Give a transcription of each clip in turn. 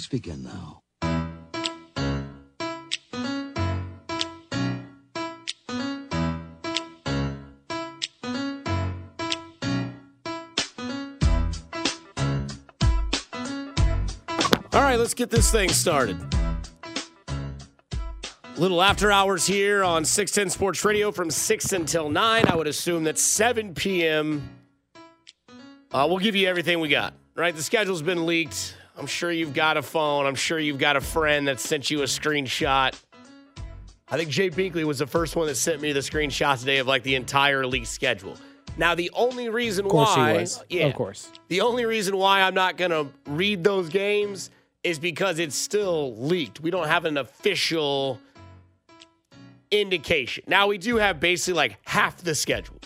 Let's begin now. All right, let's get this thing started. Little after hours here on 610 Sports Radio from 6 until 9. I would assume that 7 p.m. Uh, we'll give you everything we got, right? The schedule's been leaked. I'm sure you've got a phone. I'm sure you've got a friend that sent you a screenshot. I think Jay Binkley was the first one that sent me the screenshot today of like the entire league schedule. Now, the only reason Of course why, he was. yeah, Of course. the only reason why I'm not going to read those games is because it's still leaked. We don't have an official indication. Now, we do have basically like half the schedule.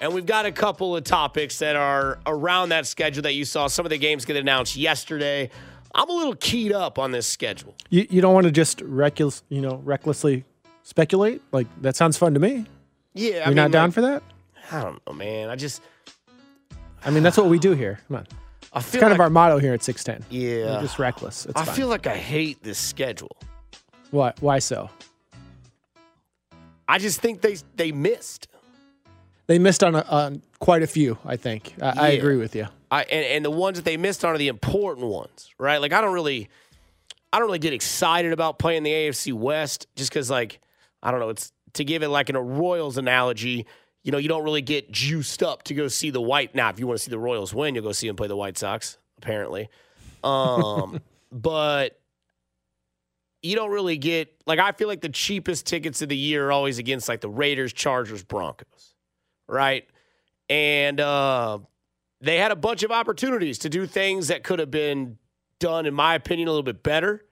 And we've got a couple of topics that are around that schedule that you saw. Some of the games get announced yesterday. I'm a little keyed up on this schedule. You, you don't want to just reckless, you know, recklessly speculate? Like, that sounds fun to me. Yeah, You're not down for that? I don't know, man. I just I mean, that's what we do here. Come on. I It's feel kind like, of our motto here at 610. yeah. We're just reckless. It's I fine. feel like I hate this schedule. Why, why so? I just think they they missed. They missed on, a, on quite a few, I think. I, I agree with you. I and, and the ones that they missed on are the important ones, right? Like I don't really I don't really get excited about playing the AFC West just because like I don't know, it's to give it like in a Royals analogy, you know, you don't really get juiced up to go see the white now if you want to see the Royals win, you'll go see them play the White Sox, apparently. Um but you don't really get like I feel like the cheapest tickets of the year are always against like the Raiders, Chargers, Broncos, right? And uh they had a bunch of opportunities to do things that could have been done, in my opinion, a little bit better.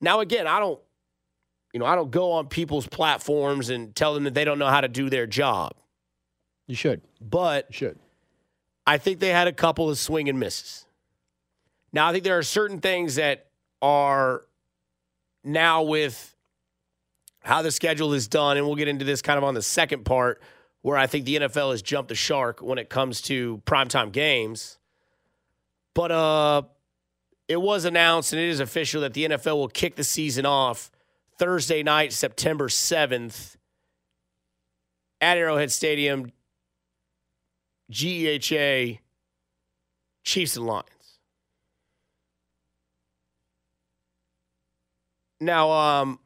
Now, again, I don't, you know, I don't go on people's platforms and tell them that they don't know how to do their job. You should. But You should. I think they had a couple of swing and misses. Now, I think there are certain things that are now with how the schedule is done, and we'll get into this kind of on the second part, where I think the NFL has jumped the shark when it comes to primetime games. But uh, it was announced and it is official that the NFL will kick the season off Thursday night, September 7th at Arrowhead Stadium, GEHA, Chiefs and Lions. Now, um,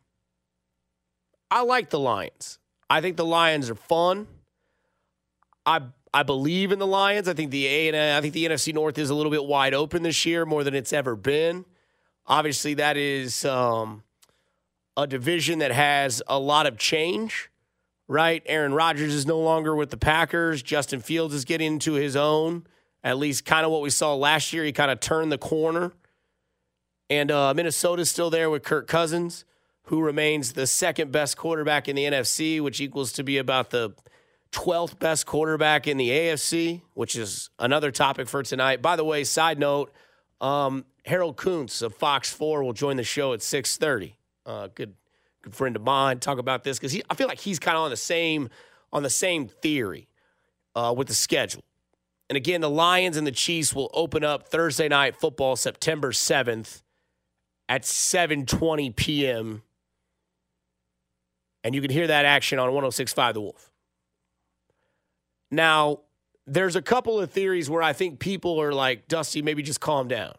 I like the Lions. I think the Lions are fun. I I believe in the Lions. I think the A and I think the NFC North is a little bit wide open this year, more than it's ever been. Obviously, that is um, a division that has a lot of change. Right, Aaron Rodgers is no longer with the Packers. Justin Fields is getting into his own. At least, kind of what we saw last year. He kind of turned the corner. And uh, Minnesota's still there with Kirk Cousins, who remains the second best quarterback in the NFC, which equals to be about the 12th best quarterback in the AFC, which is another topic for tonight. By the way, side note, um, Harold Kuntz of Fox 4 will join the show at 6:30. Uh, good good friend of mine talk about this because I feel like he's kind of on the same on the same theory uh, with the schedule. And again, the Lions and the Chiefs will open up Thursday night football September 7th at 7:20 p.m. And you can hear that action on 106.5 The Wolf. Now, there's a couple of theories where I think people are like, Dusty, maybe just calm down.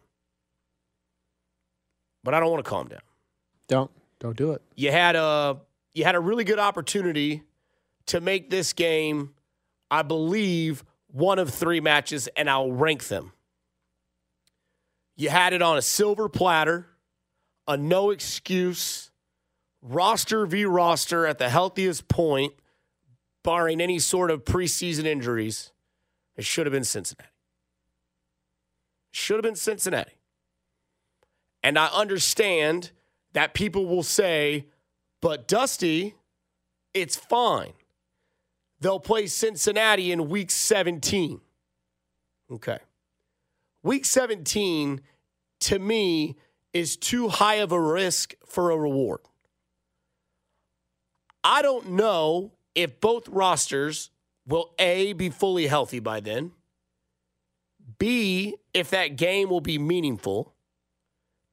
But I don't want to calm down. Don't. Don't do it. You had a you had a really good opportunity to make this game, I believe, one of three matches, and I'll rank them. You had it on a silver platter, a no excuse, roster v roster at the healthiest point, barring any sort of preseason injuries. It should have been Cincinnati. Should have been Cincinnati. And I understand that people will say, but Dusty, it's fine. They'll play Cincinnati in week 17. Okay. Week 17, to me, is too high of a risk for a reward. I don't know if both rosters will A, be fully healthy by then, B, if that game will be meaningful,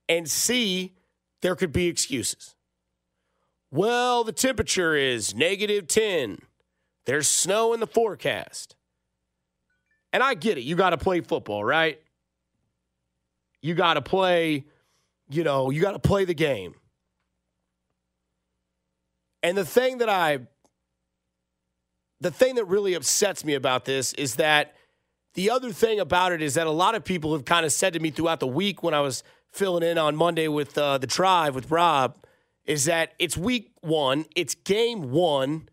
And C, there could be excuses. Well, the temperature is negative 10. There's snow in the forecast. And I get it. You got to play football, right? You got to play, you know, you got to play the game. And the thing that I the thing that really upsets me about this is that the other thing about it is that a lot of people have kind of said to me throughout the week when I was filling in on Monday with uh, the Tribe with Rob is that it's week one, it's game one.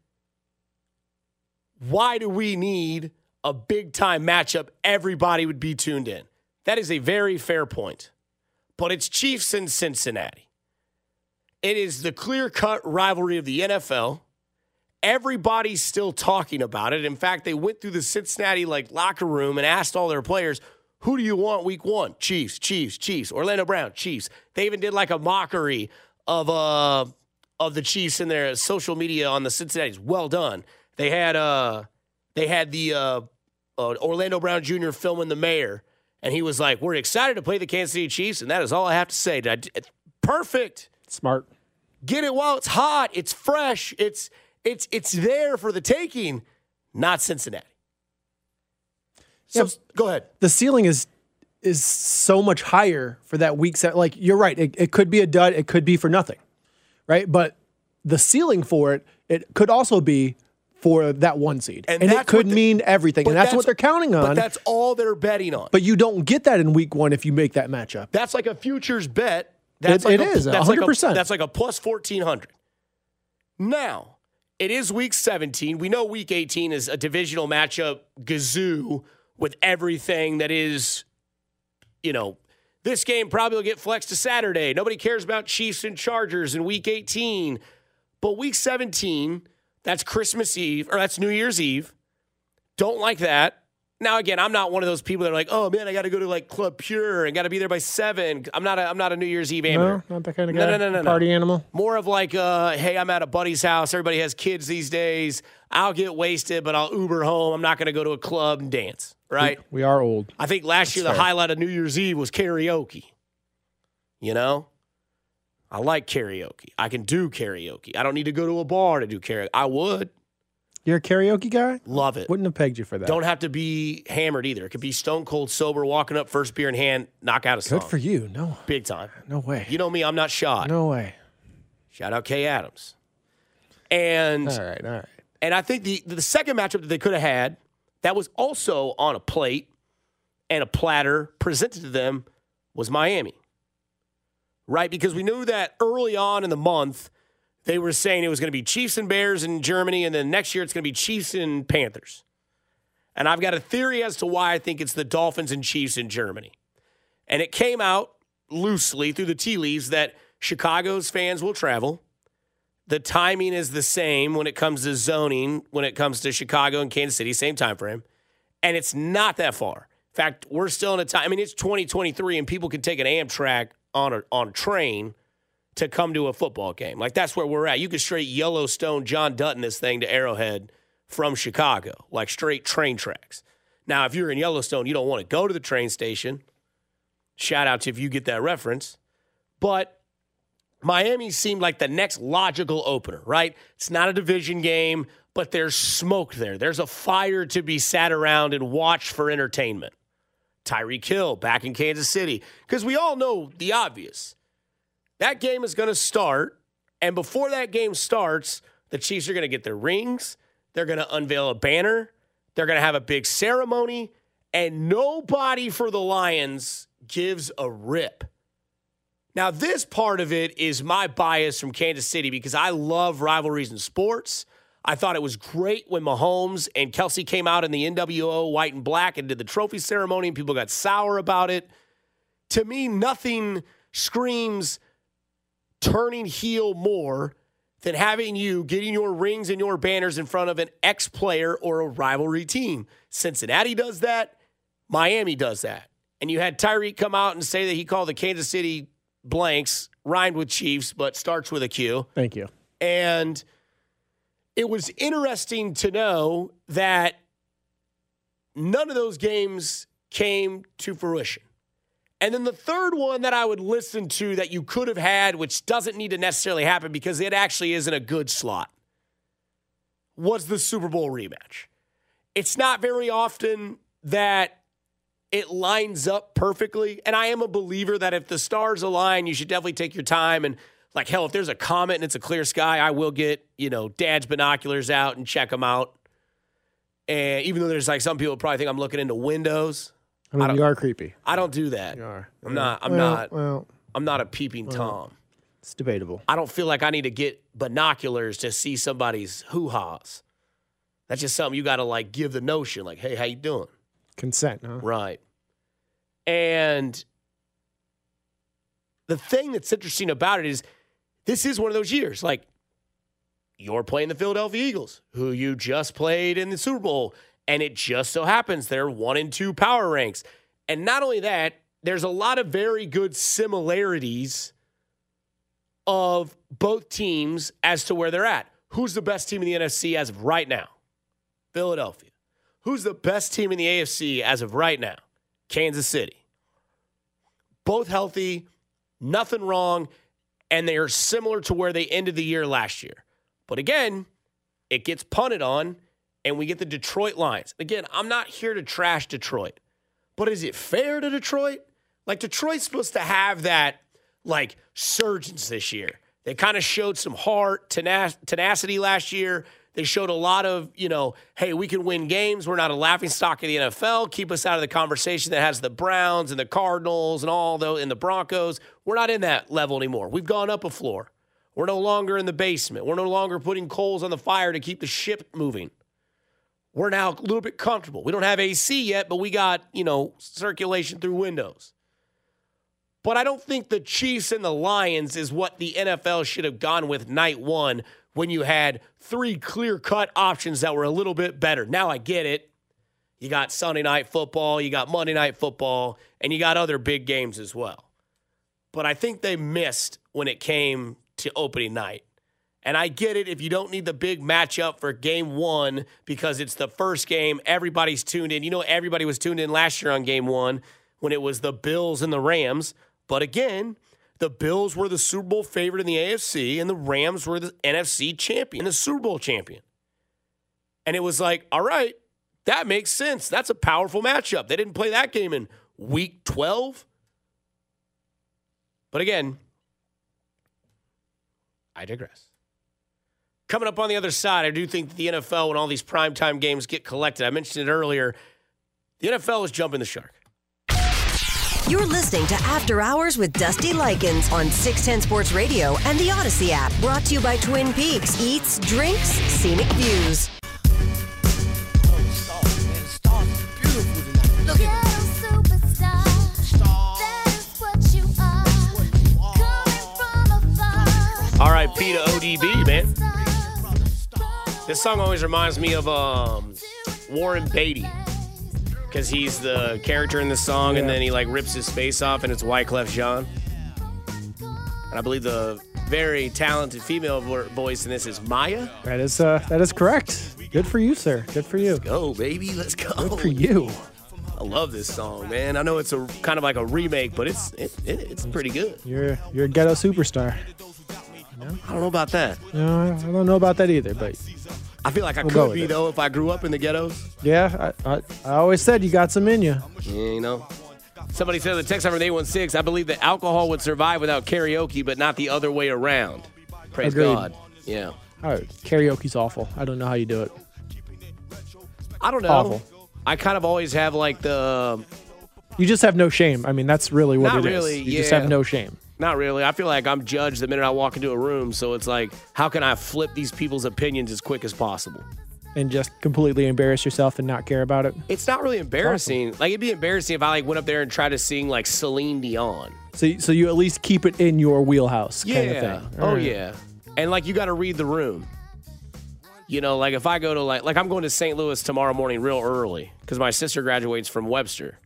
Why do we need a big time matchup? Everybody would be tuned in. That is a very fair point. But it's Chiefs and Cincinnati. It is the clear cut rivalry of the NFL. Everybody's still talking about it. In fact, they went through the Cincinnati like locker room and asked all their players, "Who do you want week 1?" Chiefs, Chiefs, Chiefs. Orlando Brown, Chiefs. They even did like a mockery of uh of the Chiefs in their social media on the Cincinnati's. Well done. They had uh they had the uh, uh Orlando Brown Jr. filming the mayor and he was like, "We're excited to play the Kansas City Chiefs and that is all I have to say." Perfect. Smart. Get it while it's hot. It's fresh. It's it's it's there for the taking, not Cincinnati. So go ahead. the ceiling is is so much higher for that week set. Like you're right, it, it could be a dud, it could be for nothing, right? But the ceiling for it, it could also be for that one seed, And and, it could the- mean everything, and that's, that's- what they're counting on. But that's all they're betting on. But you don't get that in week one if you make that matchup. That's like a futures bet. That's It- like it a, is, That's like a, 100%. that's like a plus fourteen hundred. Now it is week seventeen. We know week eighteen is a divisional matchup, gazoo with everything that is, you know, this game probably will get flexed to Saturday. Nobody cares about Chiefs and Chargers in week eighteen, but week seventeen, that's Christmas Eve or that's New Year's Eve. Don't like that. Now again, I'm not one of those people that are like, oh man, I got to go to like Club Pure and got to be there by seven. I'm not. A, I'm not a New Year's Eve amateur. No, not that kind of guy. no, no, no, no. Party animal. More of like, uh, hey, I'm at a buddy's house. Everybody has kids these days. I'll get wasted, but I'll Uber home. I'm not going to go to a club and dance. Right? We are old. I think last year the fair. highlight of New Year's Eve was karaoke. You know, I like karaoke. I can do karaoke. I don't need to go to a bar to do karaoke. I would You're a karaoke guy. love it. Wouldn't have pegged you for that. Don't have to be hammered either. It could be stone cold sober, walking up, first beer in hand, knock out a song. Good for you. No, Big time. no way. You know me, I'm not shy. No way. Shout out Kay Adams. And All right, all right. and I think the the second matchup that they could have had that was also on a plate and a platter presented to them was Miami. Right? Because we knew that early on in the month they were saying it was going to be Chiefs and Bears in Germany and then next year it's going to be Chiefs and Panthers. And I've got a theory as to why I think it's the Dolphins and Chiefs in Germany. And it came out loosely through the tea leaves that Chicago's fans will travel. The timing is the same when it comes to zoning, when it comes to Chicago and Kansas City, same time frame. And it's not that far. In fact, we're still in a time. I mean, it's 2023, and people can take an Amtrak on a on a train to come to a football game. Like that's where we're at. You could straight Yellowstone John Dutton this thing to Arrowhead from Chicago, like straight train tracks. Now, if you're in Yellowstone, you don't want to go to the train station. Shout out to if you get that reference. But Miami seemed like the next logical opener, right? It's not a division game, but there's smoke there. There's a fire to be sat around and watched for entertainment. Tyreek Hill back in Kansas City. Because we all know the obvious. That game is going to start. And before that game starts, the Chiefs are going to get their rings. They're going to unveil a banner. They're going to have a big ceremony. And nobody for the Lions gives a rip. Now, this part of it is my bias from Kansas City because I love rivalries in sports. I thought it was great when Mahomes and Kelsey came out in the NWO white and black and did the trophy ceremony and people got sour about it. To me, nothing screams turning heel more than having you getting your rings and your banners in front of an ex player or a rivalry team. Cincinnati does that, Miami does that. And you had Tyreek come out and say that he called the Kansas City blanks, rhymed with Chiefs, but starts with a Q. Thank you. And it was interesting to know that none of those games came to fruition. And then the third one that I would listen to that you could have had, which doesn't need to necessarily happen because it actually isn't a good slot, was the Super Bowl rematch. It's not very often that it lines up perfectly. And I am a believer that if the stars align, you should definitely take your time. And like, hell, if there's a comet and it's a clear sky, I will get, you know, dad's binoculars out and check them out. And even though there's like some people probably think I'm looking into windows, I mean, don't- you are creepy. I don't do that. You are. I'm not. I'm Well, not. Well, I'm not a peeping tom. it's debatable. I don't feel like I need to get binoculars to see somebody's hoo ha's. That's just something you got to like give the notion, like, hey, how you doing? Consent, huh? Right. And the thing that's interesting about it is this is one of those years. Like, you're playing the Philadelphia Eagles, who you just played in the Super Bowl. And it just so happens they're one and two power ranks. And not only that, there's a lot of very good similarities of both teams as to where they're at. Who's the best team in the NFC as of right now? Philadelphia. Who's the best team in the AFC as of right now? Kansas City. Both healthy, nothing wrong, and they are similar to where they ended the year last year. But again, it gets punted on, and we get the Detroit Lions. Again, I'm not here to trash Detroit, but is it fair to Detroit? Like, Detroit's supposed to have that, like, surgeons this year. They kind of showed some heart, tenac- tenacity last year. They showed a lot of, you know, hey, we can win games. We're not a laughing stock of the NFL. Keep us out of the conversation that has the Browns and the Cardinals and all those and the Broncos. We're not in that level anymore. We've gone up a floor. We're no longer in the basement. We're no longer putting coals on the fire to keep the ship moving. We're now a little bit comfortable. We don't have AC yet, but we got, you know, circulation through windows. But I don't think the Chiefs and the Lions is what the NFL should have gone with night one when you had three clear cut options that were a little bit better. Now I get it. You got Sunday night football, you got Monday night football, and you got other big games as well. But I think they missed when it came to opening night. And I get it if you don't need the big matchup for game one because it's the first game, everybody's tuned in. You know, everybody was tuned in last year on game one when it was the Bills and the Rams. But again, the Bills were the Super Bowl favorite in the AFC, and the Rams were the NFC champion, the Super Bowl champion. And it was like, all right, that makes sense. That's a powerful matchup. They didn't play that game in week 12. But again, I digress. Coming up on the other side, I do think the NFL, when all these primetime games get collected, I mentioned it earlier, the NFL is jumping the shark. You're listening to After Hours with Dusty Likens on 610 Sports Radio and the Odyssey app. Brought to you by Twin Peaks Eats, Drinks, Scenic Views. Ghetto superstar. That is what you are. Coming from afar. R.I.P. to ODB, man. This song always reminds me of um, Warren Beatty because he's the character in the song, and then he like rips his face off, and it's Wyclef Jean. And I believe the very talented female vo- voice in this is Mýa. That is uh, that is correct. Good for you, sir. Good for you. Go, baby, let's go. Good for you. I love this song, man. I know it's a kind of like a remake, but it's it, it, it's pretty good. You're you're a ghetto superstar. I don't know about that. No, I don't know about that either, but I feel like I We'll could be it. though if I grew up in the ghettos. yeah, I, I, I always said you got some in you. Yeah, you know. Somebody said in the text number 816, I believe that alcohol would survive without karaoke, but not the other way around. Praise Agreed. God. Yeah. All right, karaoke's awful. I don't know how you do it. I don't know. Awful. I kind of always have like the um, You just have no shame. I mean, that's really what Not it is. really, You just have no shame. Not really. I feel like I'm judged the minute I walk into a room, so it's like how can I flip these people's opinions as quick as possible? And just completely embarrass yourself and not care about it. It's not really embarrassing. Like it'd be embarrassing if I like went up there and tried to sing like Celine Dion. So, so you at least keep it in your wheelhouse, kind Yeah. of thing. Oh right. yeah. And like you got to read the room. You know, like if I go to like like I'm going to St. Louis tomorrow morning real early because my sister graduates from Webster,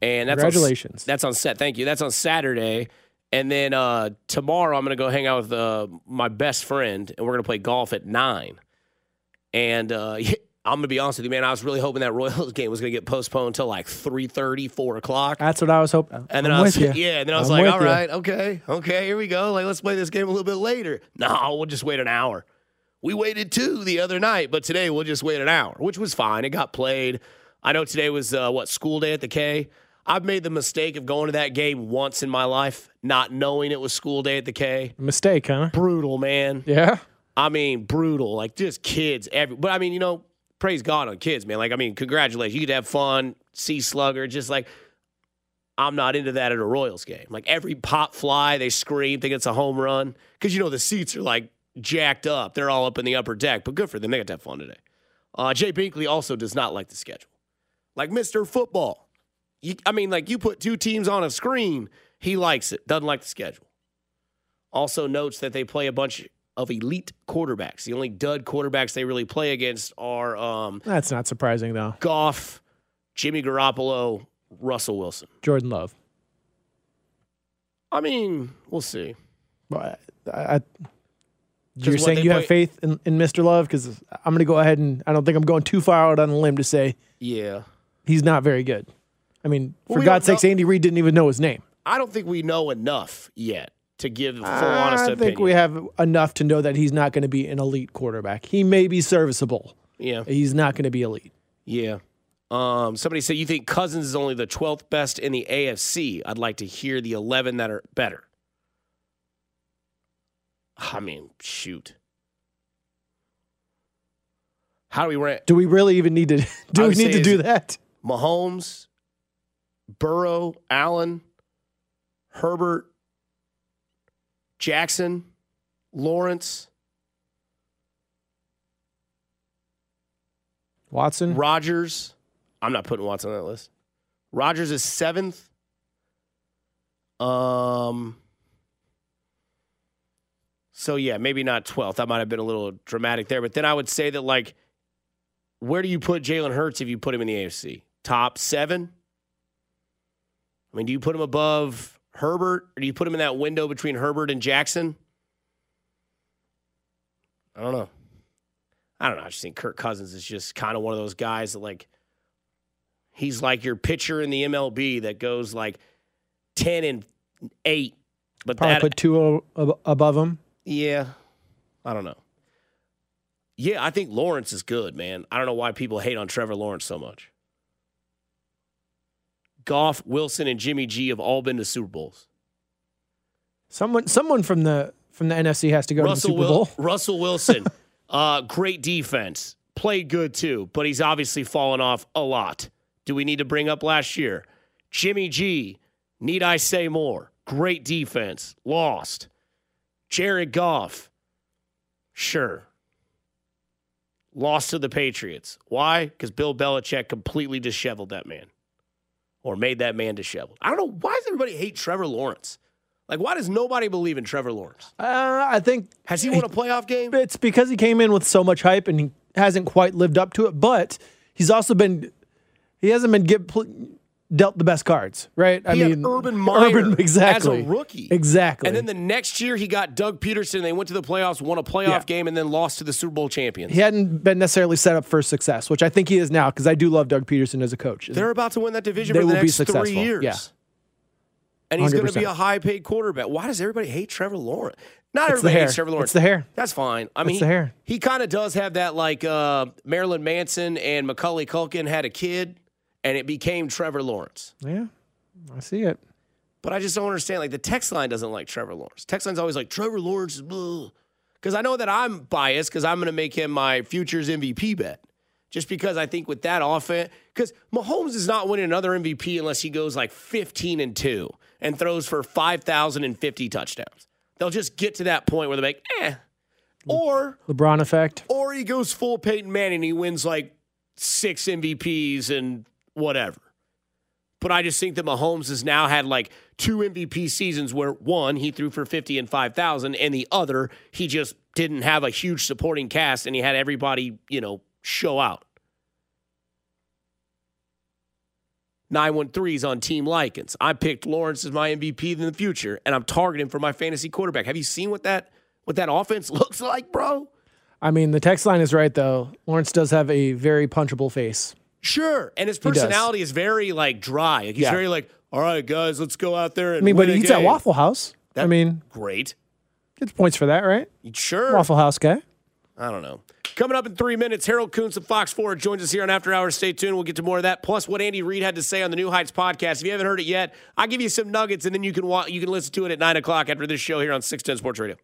and that's Congratulations. On, that's on set. Thank you. That's on Saturday, and then uh, tomorrow I'm gonna go hang out with uh, my best friend, and we're gonna play golf at nine. And uh, I'm gonna be honest with you, man. I was really hoping that Royals game was gonna get postponed until like 3:30, 4 o'clock. That's what I was hoping. And then I'm I was yeah, and then I was I'm like, all right, you. okay, okay, here we go. Like let's play this game a little bit later. No, we'll just wait an hour. We waited two the other night, but today we'll just wait an hour, which was fine. It got played. I know today was uh, what school day at the K. I've made the mistake of going to that game once in my life, not knowing it was school day at the K. Mistake, huh? Brutal, man. Yeah. I mean, brutal. Like just kids. Every, but I mean, you know, praise God on kids, man. Like I mean, congratulations. You get to have fun, see slugger. Just like I'm not into that at a Royals game. Like every pop fly, they scream, think it's a home run because you know the seats are like jacked up. They're all up in the upper deck. But good for them. They got to have fun today. Uh, Jay Binkley also does not like the schedule. Like Mr. Football. You, I mean, like you put two teams on a screen, he likes it. Doesn't like the schedule. Also notes that they play a bunch of elite quarterbacks. The only dud quarterbacks they really play against are um, That's not surprising though. Goff, Jimmy Garoppolo, Russell Wilson. Jordan Love. I mean, we'll see. But I, I, you're saying you have faith in, in Mr. Love because I'm going to go ahead and I don't think I'm going too far out on a limb to say Yeah. he's not very good. I mean, Well, for God's sakes, know- Andy Reid didn't even know his name. I don't think we know enough yet to give full honest opinion. I think we have enough to know that he's not going to be an elite quarterback. He may be serviceable. Yeah. He's not going to be elite. Yeah. Um, somebody said you think Cousins is only the 12th best in the AFC. I'd like to hear the 11 that are better. I mean, shoot. How do we rank? Do we really even need to? Do we need to do that? Mahomes, Burrow, Allen, Herbert, Jackson, Lawrence, Watson. Rodgers. I'm not putting Watson on that list. Rodgers is seventh. Um. So yeah, maybe not twelfth. That might have been a little dramatic there, but then I would say that like, where do you put Jalen Hurts if you put him in the AFC? Top seven. I mean, do you put him above Herbert, or do you put him in that window between Herbert and Jackson? I don't know. I don't know. I just think Kirk Cousins is just kind of one of those guys that like he's like your pitcher in the MLB that goes like ten and eight, but Probably that put two above him. yeah, I don't know. Yeah, I think Lawrence is good, man. I don't know why people hate on Trevor Lawrence so much. Goff, Wilson, and Jimmy G have all been to Super Bowls. Someone, someone from the from the NFC has to go Russell, to the Super Wil- Bowl. Russell Wilson, uh, great defense, played good too, but he's obviously fallen off a lot. Do we need to bring up last year? Jimmy G, need I say more? Great defense, lost. Jared Goff, sure. Lost to the Patriots. Why? Because Bill Belichick completely disheveled that man or made that man disheveled. I don't know. Why does everybody hate Trevor Lawrence? Like, why does nobody believe in Trevor Lawrence? Uh, I think Has he won a playoff game? it's because he came in with so much hype and he hasn't quite lived up to it. But he's also been he hasn't been get, dealt the best cards, right? I He mean, Urban Meyer Urban, exactly as a rookie. exactly. And then the next year, he got Doug Pederson. They went to the playoffs, won a playoff Yeah. game, and then lost to the Super Bowl champions. he hadn't been necessarily set up for success, which I think he is now because I do love Doug Pederson as a coach. They're about to win that division They for the will be next three successful, years. yeah. And he's going to be a high paid quarterback. Why does everybody hate Trevor Lawrence? Not It's everybody hates Trevor Lawrence. It's the hair. That's fine. I mean, It's the hair. he kind of does have that like uh, Marilyn Manson and Macaulay Culkin had a kid, and it became Trevor Lawrence. yeah, I see it. But I just don't understand. Like the text line doesn't like Trevor Lawrence. Text line's always like Trevor Lawrence because I know that I'm biased because I'm going to make him my futures MVP bet. Just because I think with that offense, because Mahomes is not winning another MVP unless he goes like 15 and two and throws for 5,050 touchdowns. They'll just get to that point where they're like, eh. Or LeBron effect. or he goes full Peyton Manning, he wins like six MVPs and whatever. But I just think that Mahomes has now had like two MVP seasons where one, he threw for 50 and 5,000, and the other, he just didn't have a huge supporting cast and he had everybody, you know, show out. 913s on Team Likens. I picked Lawrence as my MVP in the future, and I'm targeting for my fantasy quarterback. Have you seen what that what that offense looks like, bro? I mean, the text line is right though. Lawrence does have a very punchable face. Sure, and his personality is very like dry. Like, he's Yeah. very like, all right, guys, let's go out there and I mean, but he eats at. Waffle House. That, I mean, Great. gets points for that, right? Sure. Waffle House guy. I don't know. Coming up in three minutes, Harold Kuntz of Fox 4 joins us here on After Hours. Stay tuned. We'll get to more of that. Plus, what Andy Reid had to say on the New Heights podcast. If you haven't heard it yet, I'll give you some nuggets, and then you can wa- you can listen to it at 9 o'clock after this show here on 610 Sports Radio.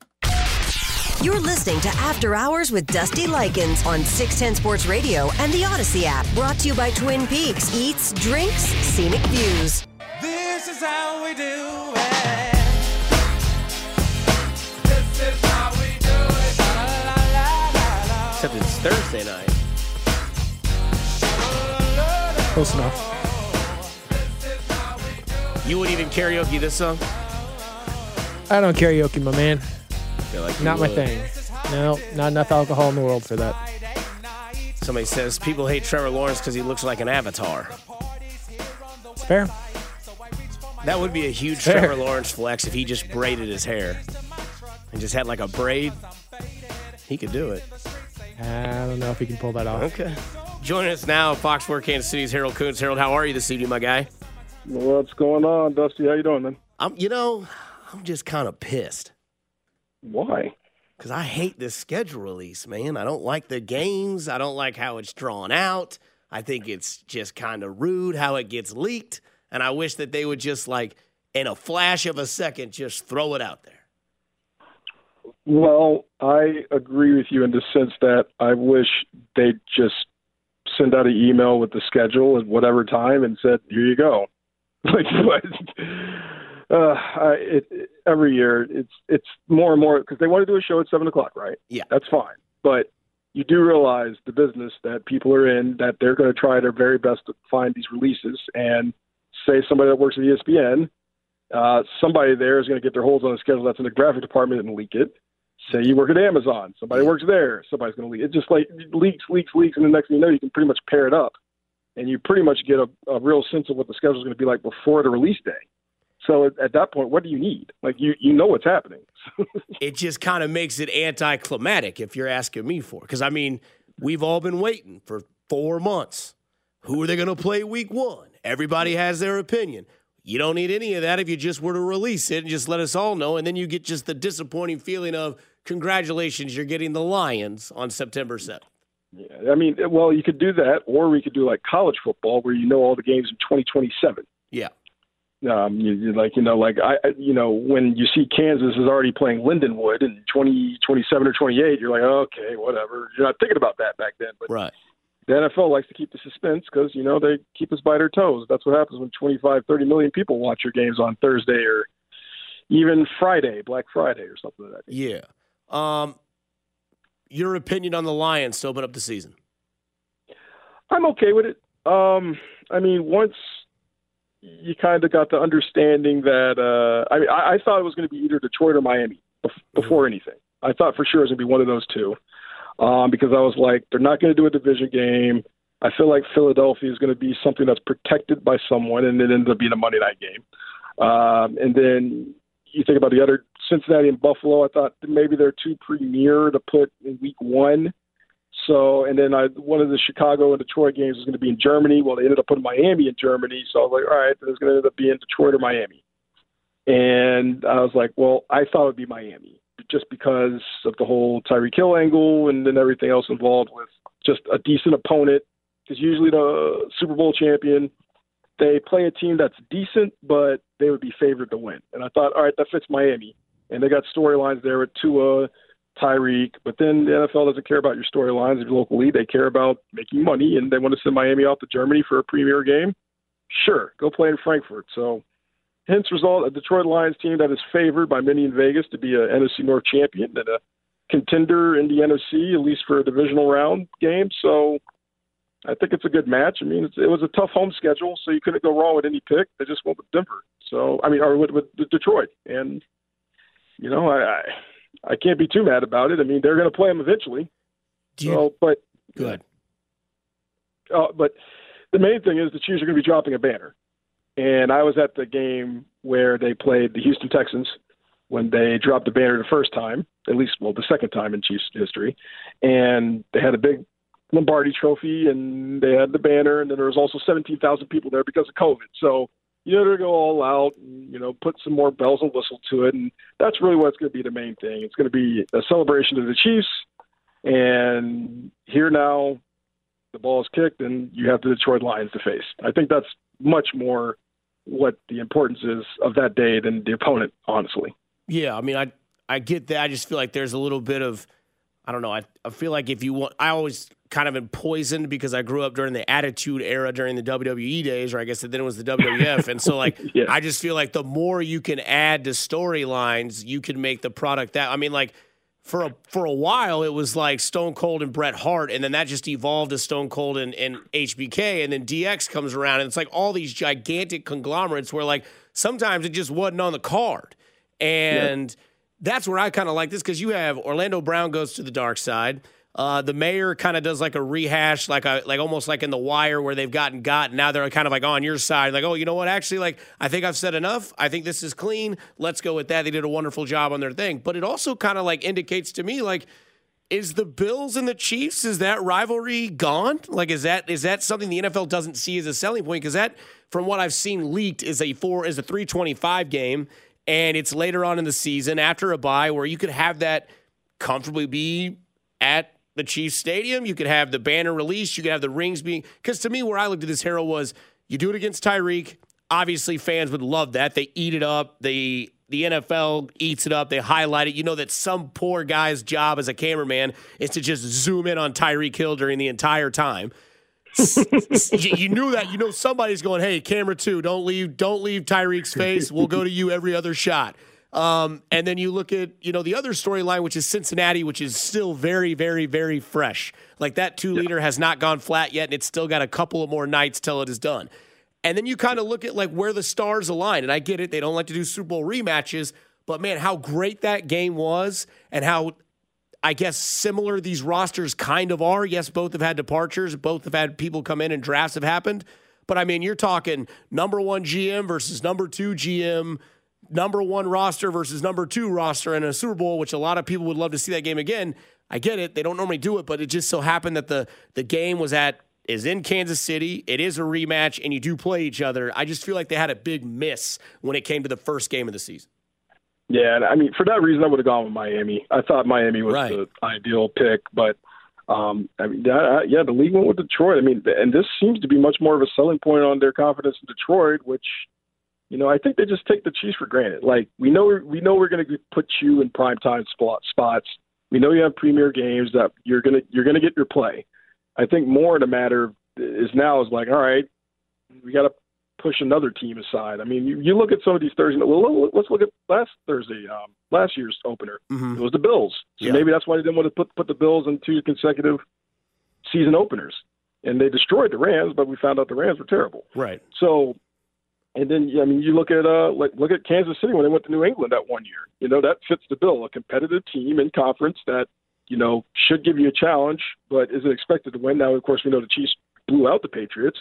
You're listening to After Hours with Dusty Likens on 610 Sports Radio and the Odyssey app. Brought to you by Twin Peaks Eats, Drinks, Scenic Views. This is how we do it. This is how we do it. La, la, la, la, la. Except it's Thursday night. Close enough. You wouldn't even karaoke this song? I don't karaoke, my man. I feel like you Not my thing. No, not enough alcohol in the world for that. Somebody says people hate Trevor Lawrence because he looks like an avatar. It's fair. That would be a huge Fair. Trevor Lawrence flex if he just braided his hair and just had like a braid. He could do it. I don't know if he can pull that off. Okay. Joining us now, Fox 4 Kansas City's Harold Kuntz. Harold, how are you this evening, my guy? What's going on, Dusty? How you doing, man? I'm, you know, I'm just kind of pissed Why? because I hate this schedule release, man. I don't like the games. I don't like how it's drawn out. I think it's just kind of rude how it gets leaked. And I wish that they would just like, in a flash of a second, just throw it out there. Well, I agree with you in the sense that I wish they'd just send out an email with the schedule at whatever time and said, "Here you go." Like, what? Uh, I, it, it, every year it's it's more and more because they want to do a show at seven o'clock, right? Yeah. that's fine. But you do realize the business that people are in that they're going to try their very best to find these releases and say somebody that works at ESPN, uh, somebody there is going to get their holds on the schedule that's in the graphic department and leak it. Say you work at Amazon, somebody works there, somebody's going to leak it. Just like leaks, leaks, leaks, and the next thing you know, you can pretty much pair it up, and you pretty much get a, a real sense of what the schedule is going to be like before the release day. So at, at that point, what do you need? Like you, you know what's happening. it just kind of makes it anticlimactic if you're asking me for. Because I mean, we've all been waiting for four months. Who are they going to play week one? Everybody has their opinion. You don't need any of that if you just were to release it and just let us all know, and then you get just the disappointing feeling of congratulations, you're getting the Lions on September 7th. Yeah, I mean, well, you could do that, or we could do like college football, where you know all the games in 2027. Yeah. Um, you, you like you know, like I, you know, when you see Kansas is already playing Lindenwood in 2027 or 28, you're like, okay, whatever. You're not thinking about that back then, but Right. the NFL likes to keep the suspense because you know they keep us by their toes. That's what happens when 25, 30 million people watch your games on Thursday or even Friday, Black Friday or something like that. Yeah. Um, your opinion on the Lions to open up the season? I'm okay with it. Um, I mean, once you kind of got the understanding that, uh, I mean, I, I thought it was going to be either Detroit or Miami bef- before anything. I thought for sure it was going to be one of those two, um, because I was like, they're not going to do a division game. I feel like Philadelphia is going to be something that's protected by someone, and it ended up being a Monday night game. Um, and then you think about the other Cincinnati and Buffalo. I thought maybe they're too premier to put in week one. So, and then I, one of the Chicago and Detroit games was going to be in Germany. Well, they ended up putting Miami in Germany. So I was like, all right, it's going to end up being Detroit or Miami. And I was like, well, I thought it would be Miami just because of the whole Tyreek Hill angle and then everything else involved with just a decent opponent. Because usually the Super Bowl champion, they play a team that's decent, but they would be favored to win. And I thought, all right, that fits Miami. And they got storylines there with Tua, Tyreek, but then the NFL doesn't care about your storylines of your local league. They care about making money, and they want to send Miami off to Germany for a premier game. Sure, go play in Frankfurt. So, hence result, a Detroit Lions team that is favored by many in Vegas to be a NFC North champion and a contender in the NFC, at least for a divisional round game. So, I think it's a good match. I mean, it was a tough home schedule, so you couldn't go wrong with any pick. They just went with Denver. So, I mean, or with, with Detroit, and you know, I, I I can't be too mad about it. I mean, they're going to play them eventually. Do you, So, but good. uh, but the main thing is the Chiefs are going to be dropping a banner. And I was at the game where they played the Houston Texans, when they dropped the banner the first time, at least well the second time in Chiefs history, and they had a big Lombardi Trophy and they had the banner, and then there was also 17,000 people there because of COVID. So you know to go all out, and, you know, put some more bells and whistles to it, and that's really what's going to be the main thing. It's going to be a celebration of the Chiefs, and here now the ball is kicked, and you have the Detroit Lions to face. I think that's much more what the importance is of that day than the opponent, honestly. Yeah, I mean, I I get that. I just feel like there's a little bit of, I don't know. I, I feel like if you want, I always kind of poisoned because I grew up during the Attitude Era during the WWE days, or I guess that then it was the WWF, and so like Yeah. I just feel like the more you can add to storylines, you can make the product that. I mean, like for a for a while it was like Stone Cold and Bret Hart, and then that just evolved to Stone Cold and, and HBK, and then DX comes around, and it's like all these gigantic conglomerates where like sometimes it just wasn't on the card, and that's where I kind of like this because you have Orlando Brown goes to the dark side. Uh, the mayor kind of does like a rehash, like a like almost like in the wire where they've gotten got. Now they're kind of like on your side, like, oh, you know what? Actually, like I think I've said enough. I think this is clean. Let's go with that. They did a wonderful job on their thing. But it also kind of like indicates to me like is the Bills and the Chiefs is that rivalry gone? Like is that is that something the NFL doesn't see as a selling point? Because that, from what I've seen leaked, is a four is a three twenty five game, and it's later on in the season after a bye where you could have that comfortably be at the Chiefs Stadium. You could have the banner released. You could have the rings being because to me, where I looked at this hero was you do it against Tyreek. Obviously, fans would love that. They eat it up. They the NFL eats it up. They highlight it. You know that some poor guy's job as a cameraman is to just zoom in on Tyreek Hill during the entire time. you, you knew that. You know somebody's going, "Hey, camera two, don't leave, don't leave Tyreek's face. We'll go to you every other shot." Um, and then you look at you know the other storyline, which is Cincinnati, which is still very, very, very fresh. Like that two liter has not gone flat yet, and it's still got a couple of more nights till it is done. And then you kind of look at like where the stars align, and I get it; they don't like to do Super Bowl rematches, but man, how great that game was, and how I guess similar these rosters kind of are. Yes, both have had departures, both have had people come in and drafts have happened. But I mean, you're talking number one GM versus number two GM, number one roster versus number two roster in a Super Bowl, which a lot of people would love to see that game again. I get it; they don't normally do it, but it just so happened that the the game was at is in Kansas City. It is a rematch, and you do play each other. I just feel like they had a big miss when it came to the first game of the season. Yeah, and I mean for that reason, I would have gone with Miami. I thought Miami was Right. the ideal pick, but um, I mean, that, yeah, the league went with Detroit. I mean, and this seems to be much more of a selling point on their confidence in Detroit, which you know I think they just take the Chiefs for granted. Like we know we know we're going to put you in prime time spot, spots. We know you have premier games that you're gonna you're gonna get your play. I think more the matter is now is like, all right, we got to push another team aside. I mean, you, you look at some of these Thursday. Well, let's look at last Thursday, um, last year's opener. mhm It was the Bills. So Yeah. maybe that's why they didn't want to put put the Bills in two consecutive season openers, and they destroyed the Rams. But we found out the Rams were terrible. Right. So, and then I mean, you look at uh, like look at Kansas City when they went to New England that one year. You know that fits the bill. A competitive team in conference that you know should give you a challenge, but isn't expected to win. Now, of course, we know the Chiefs blew out the Patriots,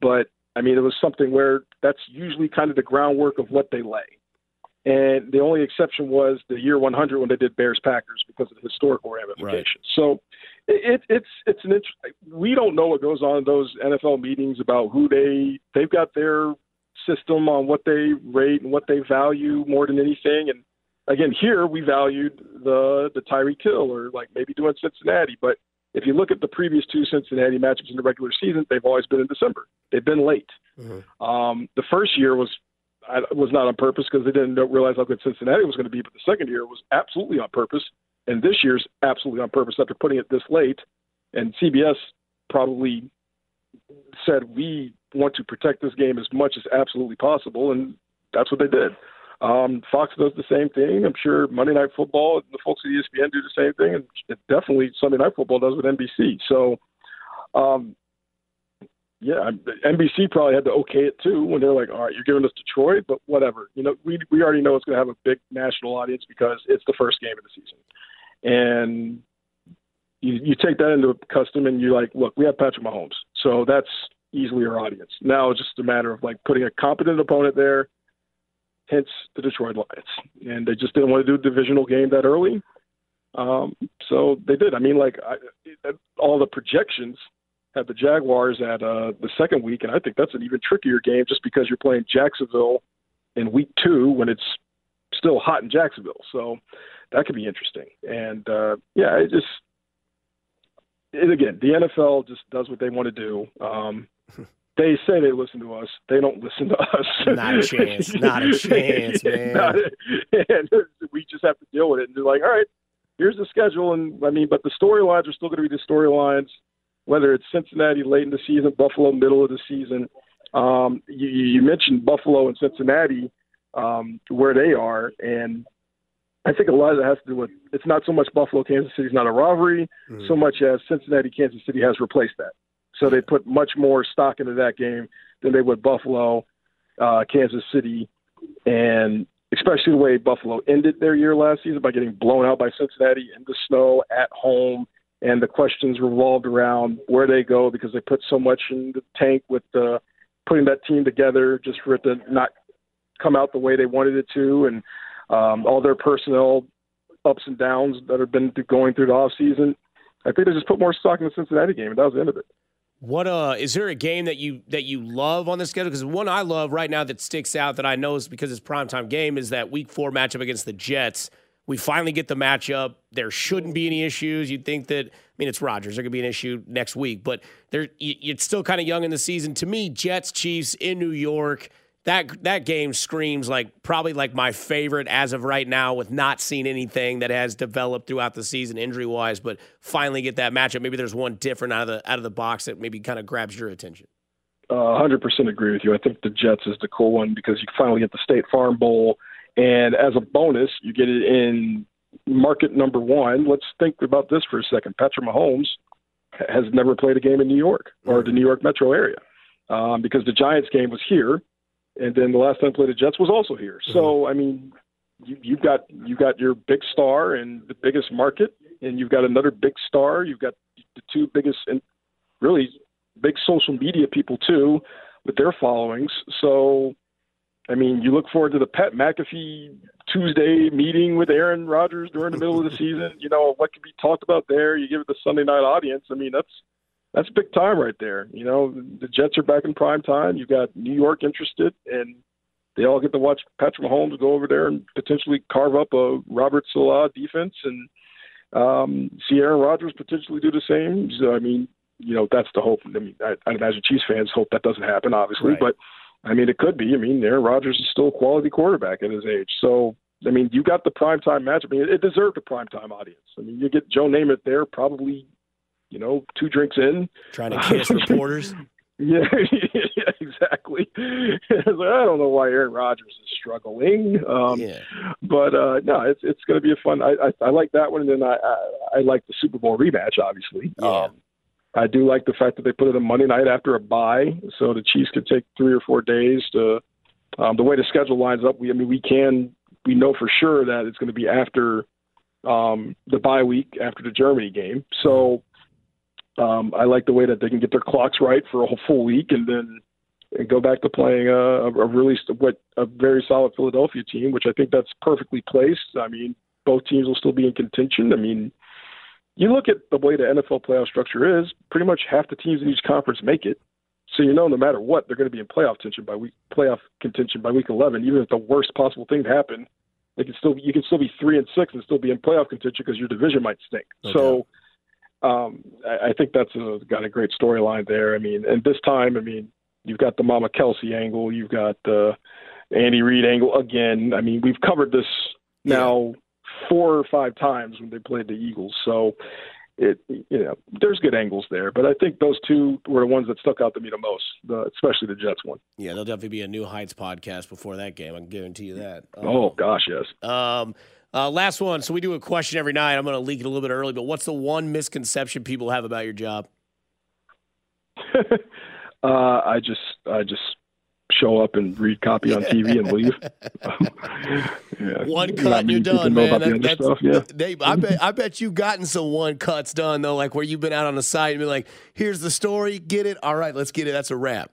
but I mean, it was something where that's usually kind of the groundwork of what they lay. And the only exception was the year 100 when they did Bears Packers because of the historical ramifications. So it, it's it's an int- we don't know what goes on in those NFL meetings about who they they've got their system on what they rate and what they value more than anything. And again, here we valued the the Tyreek Hill or like maybe doing Cincinnati, but if you look at the previous two Cincinnati matchups in the regular season, they've always been in December. They've been late. Um, the first year was I, was not on purpose because they didn't realize how good Cincinnati was going to be, but the second year was absolutely on purpose, and this year's absolutely on purpose after putting it this late. And CBS probably said we want to protect this game as much as absolutely possible, and that's what they did. Um, Fox does the same thing. I'm sure Monday Night Football, and the folks at ESPN do the same thing, and it definitely Sunday Night Football does with NBC. So, um, yeah, NBC probably had to okay it too when they're like, "All right, you're giving us Detroit, but whatever." You know, we we already know it's going to have a big national audience because it's the first game of the season, and you you take that into custom, and you're like, "Look, we have Patrick Mahomes, so that's easily our audience." Now it's just a matter of like putting a competent opponent there hence the Detroit Lions. And they just didn't want to do a divisional game that early. Um, so they did. I mean, like I, all the projections had the Jaguars at uh, the second week, and I think that's an even trickier game just because you're playing Jacksonville in week two when it's still hot in Jacksonville. So that could be interesting. And uh, yeah, it just and again, the NFL just does what they want to do. Um, they say they listen to us. They don't listen to us. Not a chance. Not a chance, man. Not we just have to deal with it and be like, all right, here's the schedule. And I mean, but the storylines are still going to be the storylines, whether it's Cincinnati late in the season, Buffalo middle of the season. Um, you, you mentioned Buffalo and Cincinnati, um, where they are, and I think a lot of that has to do with it's not so much Buffalo Kansas City is not a rivalry, so much as Cincinnati Kansas City has replaced that. So they put much more stock into that game than they would Buffalo, uh, Kansas City, and especially the way Buffalo ended their year last season by getting blown out by Cincinnati in the snow at home. And the questions revolved around where they go because they put so much in the tank with uh, putting that team together just for it to not come out the way they wanted it to, and um, all their personnel ups and downs that have been going through the off season. I think they just put more stock in the Cincinnati game, and that was the end of it. What uh is there a game that you that you love on the schedule? Because one I love right now that sticks out that I know is because it's primetime game is that week four matchup against the Jets. We finally get the matchup. There shouldn't be any issues. You'd think that I mean it's Rodgers. There could be an issue next week, but there it's still kind of young in the season. To me, Jets Chiefs in New York. That that game screams like probably like my favorite as of right now, with not seeing anything that has developed throughout the season injury wise. But finally get that matchup. Maybe there's one different out of the out of the box that maybe kind of grabs your attention. Uh, 100% agree with you. I think the Jets is the cool one because you finally get the State Farm Bowl, and as a bonus, you get it in market number one. Let's think about this for a second. Patrick Mahomes has never played a game in New York or the New York metro area um, because the Giants game was here, and then the last time played the Jets was also here. So mm-hmm. I mean, you, you've got you got your big star in the biggest market, and you've got another big star. You've got the two biggest and really big social media people too with their followings. So, I mean, you look forward to the Pat McAfee Tuesday meeting with Aaron Rodgers during the middle of the season. You know what could be talked about there. You give it the Sunday night audience. I mean, that's that's big time right there. You know, the Jets are back in prime time. You've got New York interested, and they all get to watch Patrick Mahomes go over there and potentially carve up a Robert Saleh defense and um, see Aaron Rodgers potentially do the same. So, I mean, you know, that's the hope. I mean, I, I imagine Chiefs fans hope that doesn't happen, obviously, Right. but I mean, it could be. I mean, Aaron Rodgers is still a quality quarterback at his age. So, I mean, you got the primetime match. I mean, it, it deserved a primetime audience. I mean, you get Joe Namath there, probably, you know, two drinks in. Trying to kiss reporters. Yeah, yeah exactly. I don't know why Aaron Rodgers is struggling. Um, Yeah. but uh, no, it's it's going to be a fun. I, I I like that one, and then I I, I like the Super Bowl rematch. Obviously, Yeah. um, I do like the fact that they put it on Monday night after a bye, so the Chiefs could take three or four days to. Um, the way the schedule lines up, we I mean we can we know for sure that it's going to be after um, the bye week after the Germany game. So um, I like the way that they can get their clocks right for a whole full week, and then and go back to playing a, a really what a very solid Philadelphia team, which I think that's perfectly placed. I mean, both teams will still be in contention. I mean, you look at the way the NFL playoff structure is, pretty much half the teams in each conference make it. So you know, no matter what, they're going to be in playoff contention by week playoff contention by week eleven. Even if the worst possible thing happened, they can still you can still be three and six and still be in playoff contention because your division might stink. No so. Um, I, I think that's a, got a great storyline there. I mean, and this time, I mean, you've got the Mama Kelce angle, you've got the Andy Reid angle again. I mean, we've covered this now four or five times when they played the Eagles. So it, you know, there's good angles there, but I think those two were the ones that stuck out to me the most, the, especially the Jets one. Yeah, there'll definitely be a New Heights podcast before that game. I can guarantee you that. Oh gosh, yes. Um, uh, last one. So we do a question every night. I'm going to leak it a little bit early, but what's the one misconception people have about your job? uh, I just, I just show up and read copy on TV and leave. yeah. One cut and you're done, man. That- that's, stuff, yeah. Dave, I bet I bet you've gotten some one cuts done though, like where you've been out on the site and been like, "Here's the story, get it, all right, let's get it." That's a wrap.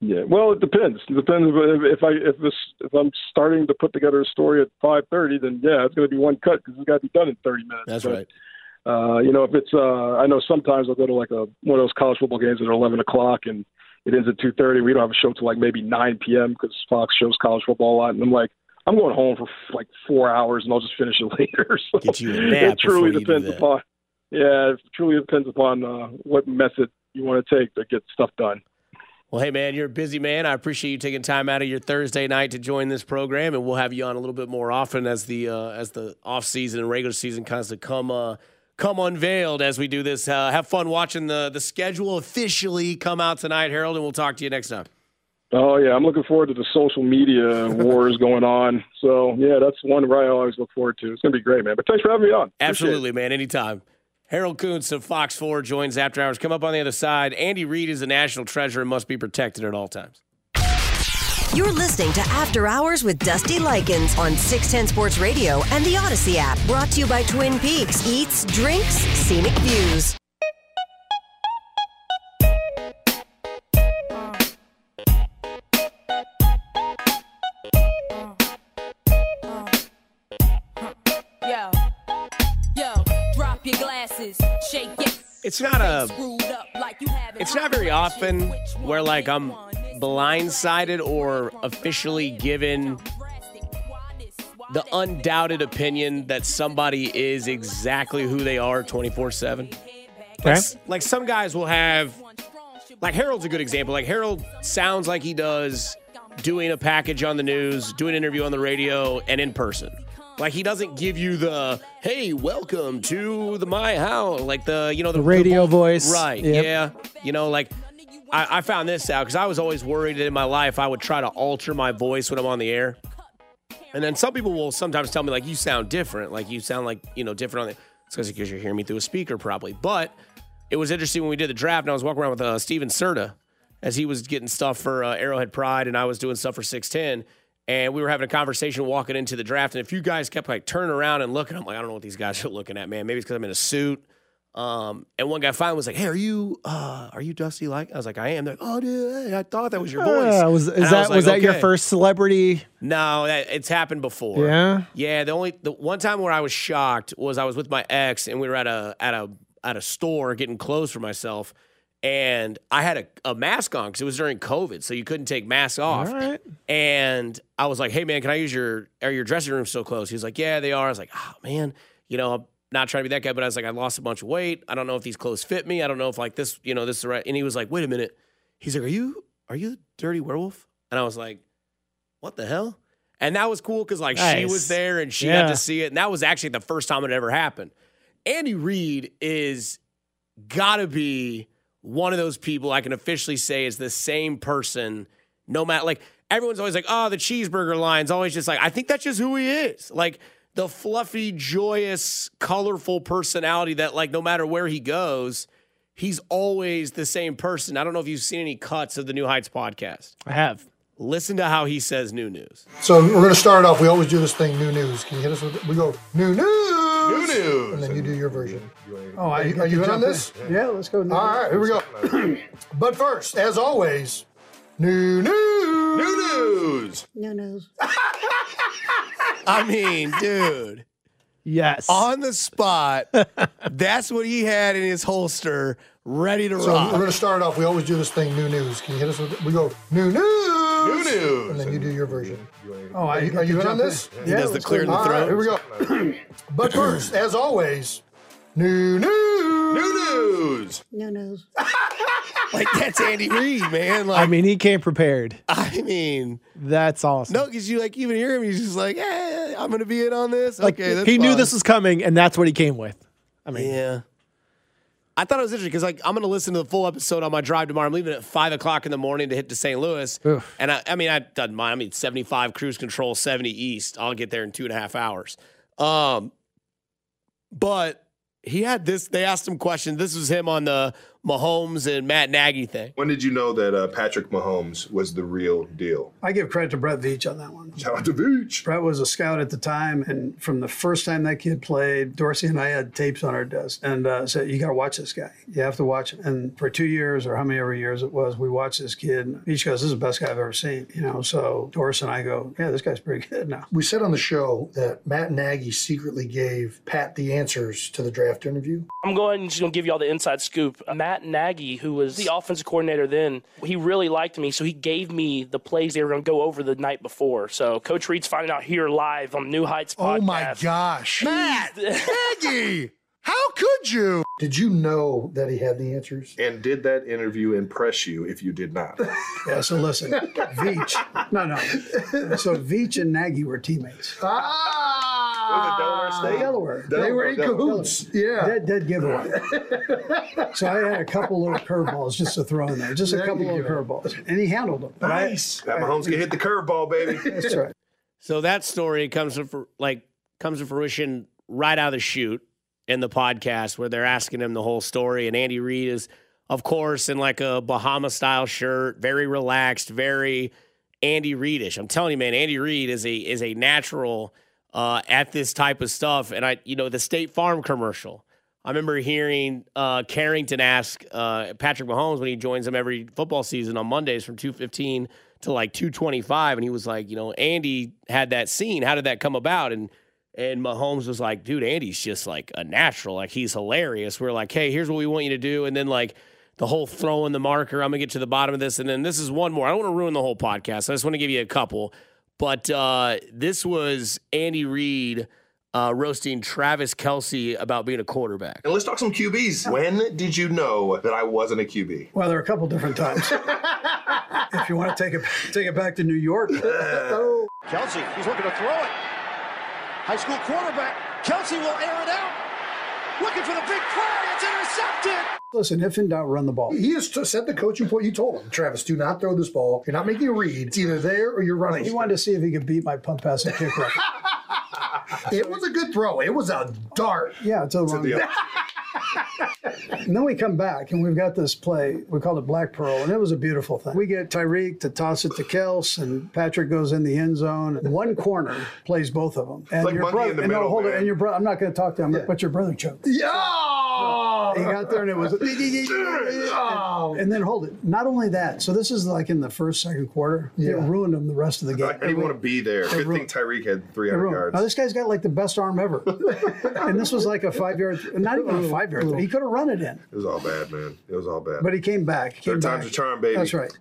Yeah, well, it depends. It depends if, if I if this if I'm starting to put together a story at five thirty, then yeah, it's going to be one cut because it's got to be done in thirty minutes. That's But, right. Uh, you know, if it's uh, I know sometimes I'll go to like a one of those college football games at eleven o'clock and it ends at two thirty. We don't have a show till like maybe nine p.m. because Fox shows college football a lot, and I'm like. I'm going home for like four hours, and I'll just finish it later. So Get you a nap it truly before you do depends upon. Yeah, it truly depends upon uh, what method you want to take to get stuff done. Well, hey, man, you're a busy man. I appreciate you taking time out of your Thursday night to join this program, and we'll have you on a little bit more often as the uh, as the off season and regular season kind of come uh, come unveiled as we do this. Uh, have fun watching the the schedule officially come out tonight, Harold, and we'll talk to you next time. Oh yeah, I'm looking forward to the social media wars going on. So yeah, that's one where I always look forward to. It's gonna be great, man. But thanks for having me on. Absolutely, man. Anytime. Harold Kuntz of Fox 4 joins After Hours. Come up on the other side. Andy Reid is a national treasure and must be protected at all times. You're listening to After Hours with Dusty Likens on 610 Sports Radio and the Audacy app. Brought to you by Twin Peaks Eats, Drinks, Scenic Views. Your glasses, shake it. It's not a Screwed up like you haven't It's not very often where like I'm blindsided or officially given the undoubted opinion that somebody is exactly who they are 24 7. Okay. Like some guys will have, like Harold's a good example. Like Harold sounds like he does doing a package on the news, doing an interview on the radio, and in person. Like he doesn't give you the hey, welcome to the my house, like the you know the, The radio the- voice. right? Yep. Yeah, you know, like I, I found this out because I was always worried that in my life I would try to alter my voice when I'm on the air. And then some people will sometimes tell me like you sound different, like you sound like you know different on the. It's because you're hearing me through a speaker probably. But it was interesting when we did the draft, and I was walking around with uh, Steven Serta as he was getting stuff for uh, Arrowhead Pride, and I was doing stuff for Six Ten, and we were having a conversation walking into the draft, and a few guys kept like turning around and looking. I'm like, I don't know what these guys are looking at, man. Maybe it's because I'm in a suit. Um, and one guy finally was like, "Hey, are you uh, are you Dusty?" Like I was like, "I am." They're like, "Oh, dude, I thought that was your voice." Uh, was, is that was, like, that your first celebrity? No, that, it's happened before. Yeah? yeah. The only the one time where I was shocked was I was with my ex and we were at a at a at a store getting clothes for myself, and I had a, a mask on because it was during COVID, so you couldn't take masks off. Right. And I was like, "Hey, man, can I use your are your dressing room so close?" He was like, "Yeah, they are." I was like, "Oh man, you know." I'm not trying to be that guy, but I was like, I lost a bunch of weight. I don't know if these clothes fit me. I don't know if like this, you know, this is the right. And he was like, wait a minute. He's like, are you are you the dirty werewolf? And I was like, what the hell? And that was cool because like she was there and she Yeah. got to see it. And that was actually the first time it ever happened. Andy Reid is gotta be one of those people I can officially say is the same person, no matter like everyone's always like, oh, the cheeseburger line's always just like, I think that's just who he is. Like the fluffy, joyous, colorful personality that like no matter where he goes, he's always the same person. I don't know if you've seen any cuts of the New Heights podcast. I have. Listen to how he says new news. So we're going to start off. We always do this thing, new news. Can you hit us with? We go new news, new news, and then you do your version. Oh, Are you, are you in on this? Yeah, let's go. All right, here we go. but first, as always, new news, new news, new news. I mean, dude. Yes. on the spot. That's what he had in his holster, ready to So rock. we're going to start off. We always do this thing, new news. Can you hit us with? We go new news, new news, and then you do your version. oh, Are you, are you in on this? he does the clear in the All right, throat. here we go. but first, as always, new news, new news, new news. Like that's Andy Reid, man. Like I mean, he came prepared. I mean, That's awesome. no, because you like even hear him, he's just like, "Hey, I'm gonna be in on this." like okay, that's he knew this was coming, and that's what he came with. I mean, Yeah. I thought it was interesting because like I'm gonna listen to the full episode on my drive tomorrow. I'm leaving at five o'clock in the morning to hit to St. Louis, Oof. and I, I mean I doesn't mind. I mean 75 cruise control, 70 east. I'll get there in two and a half hours. Um, but he had this. They asked him questions. This was him on the Mahomes and Matt Nagy thing. When did you know that uh, Patrick Mahomes was the real deal? I give credit to Brett Veach on that one. Shout out to Veach. Brett was a scout at the time, and from the first time that kid played, Dorsey and I had tapes on our desk, and uh, said, "You got to watch this guy. You have to watch him." And for two years, or how many ever years it was, we watched this kid. And Veach goes, "This is the best guy I've ever seen." You know, so Dorsey and I go, "Yeah, this guy's pretty good now." We said on the show that Matt Nagy secretly gave Pat the answers to the draft interview. I'm going and just going to give you all the inside scoop. Matt Nagy, who was the offensive coordinator then, he really liked me, so he gave me the plays they were going to go over the night before. So Coach Reid's finding out here live on New Heights podcast. Oh my gosh. Matt Nagy! How could you? Did you know that he had the answers? And did that interview impress you if you did not? Yeah. So listen, Veach. No, no. So Veach and Nagy were teammates. Ah! Delaware uh, State? Delaware. They were in Delaware. cahoots. Yeah. Dead, dead giveaway. so I had a couple little curveballs just to throw in there, just a couple little curveballs, and he handled them. But I- Nice. Pat Mahomes can hit the curveball, baby. that's right. So that story comes to like comes to fruition right out of the shoot in the podcast where they're asking him the whole story, and Andy Reid is, of course, in like a Bahama style shirt, very relaxed, very Andy Reidish. I'm telling you, man, Andy Reid is a is a natural uh, at this type of stuff, and I, you know, the State Farm commercial. I remember hearing uh, Carrington ask uh, Patrick Mahomes when he joins them every football season on Mondays from 215 to like 225. And he was like, you know, Andy had that scene. How did that come about? And and Mahomes was like, dude, Andy's just like a natural. Like he's hilarious. We're like, hey, here's what we want you to do. And then like the whole throwing the marker. I'm gonna get to the bottom of this. And then this is one more. I don't want to ruin the whole podcast. I just want to give you a couple. But uh, this was Andy Reid uh, roasting Travis Kelce about being a quarterback. And let's talk some QBs. When did you know that I wasn't a QB? Well, there are a couple different times. if you want to take it take it back to New York, Oh, Kelce, he's looking to throw it. High school quarterback. Kelce will air it out. Looking for the big play. It's intercepted. listen. If in doubt, run the ball. He has t- said the coaching point you told him, Travis, do not throw this ball. You're not making a read. It's either there or you're running. He wanted to see if he could beat my pump pass and kick record. It was a good throw. It was a dart. Yeah, to the wrong the- guy. And then we come back and we've got this play. We called it Black Pearl, and it was a beautiful thing. We get Tyreek to toss it to Kels, and Patrick goes in the end zone. One corner plays both of them. And like your brother, in the and no, middle, hold it. And your brother, I'm not going to talk to him, but your brother choked. Yeah. Oh. He got there and it was, Oh. and then hold it. Not only that, so this is like in the first, second quarter. It Yeah. ruined him the rest of the game. I didn't want to be there. Good thing Tyreek had 300 yards. Now this guy's got like the best arm ever, and this was like a five yard, not even a five yard. He could have run it in, It was all bad, man. It was all bad. but he came back. He Came Third time's a charm, baby. That's right.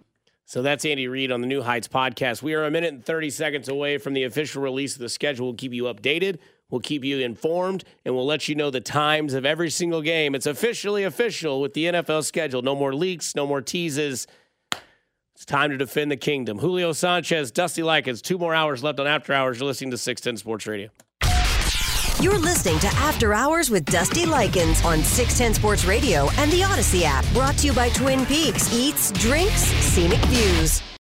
So that's Andy Reid on the New Heights podcast. We are a minute and 30 seconds away from the official release of the schedule. We'll keep you updated, we'll keep you informed, and we'll let you know the times of every single game. It's officially official with the NFL schedule. No more leaks, no more teases. It's time to defend the kingdom. Julio Sanchez, Dusty Likens, two more hours left on After Hours. You're listening to 610 Sports Radio. You're listening to After Hours with Dusty Likens on 610 Sports Radio and the Audacy app. Brought to you by Twin Peaks Eats, Drinks, Scenic Views.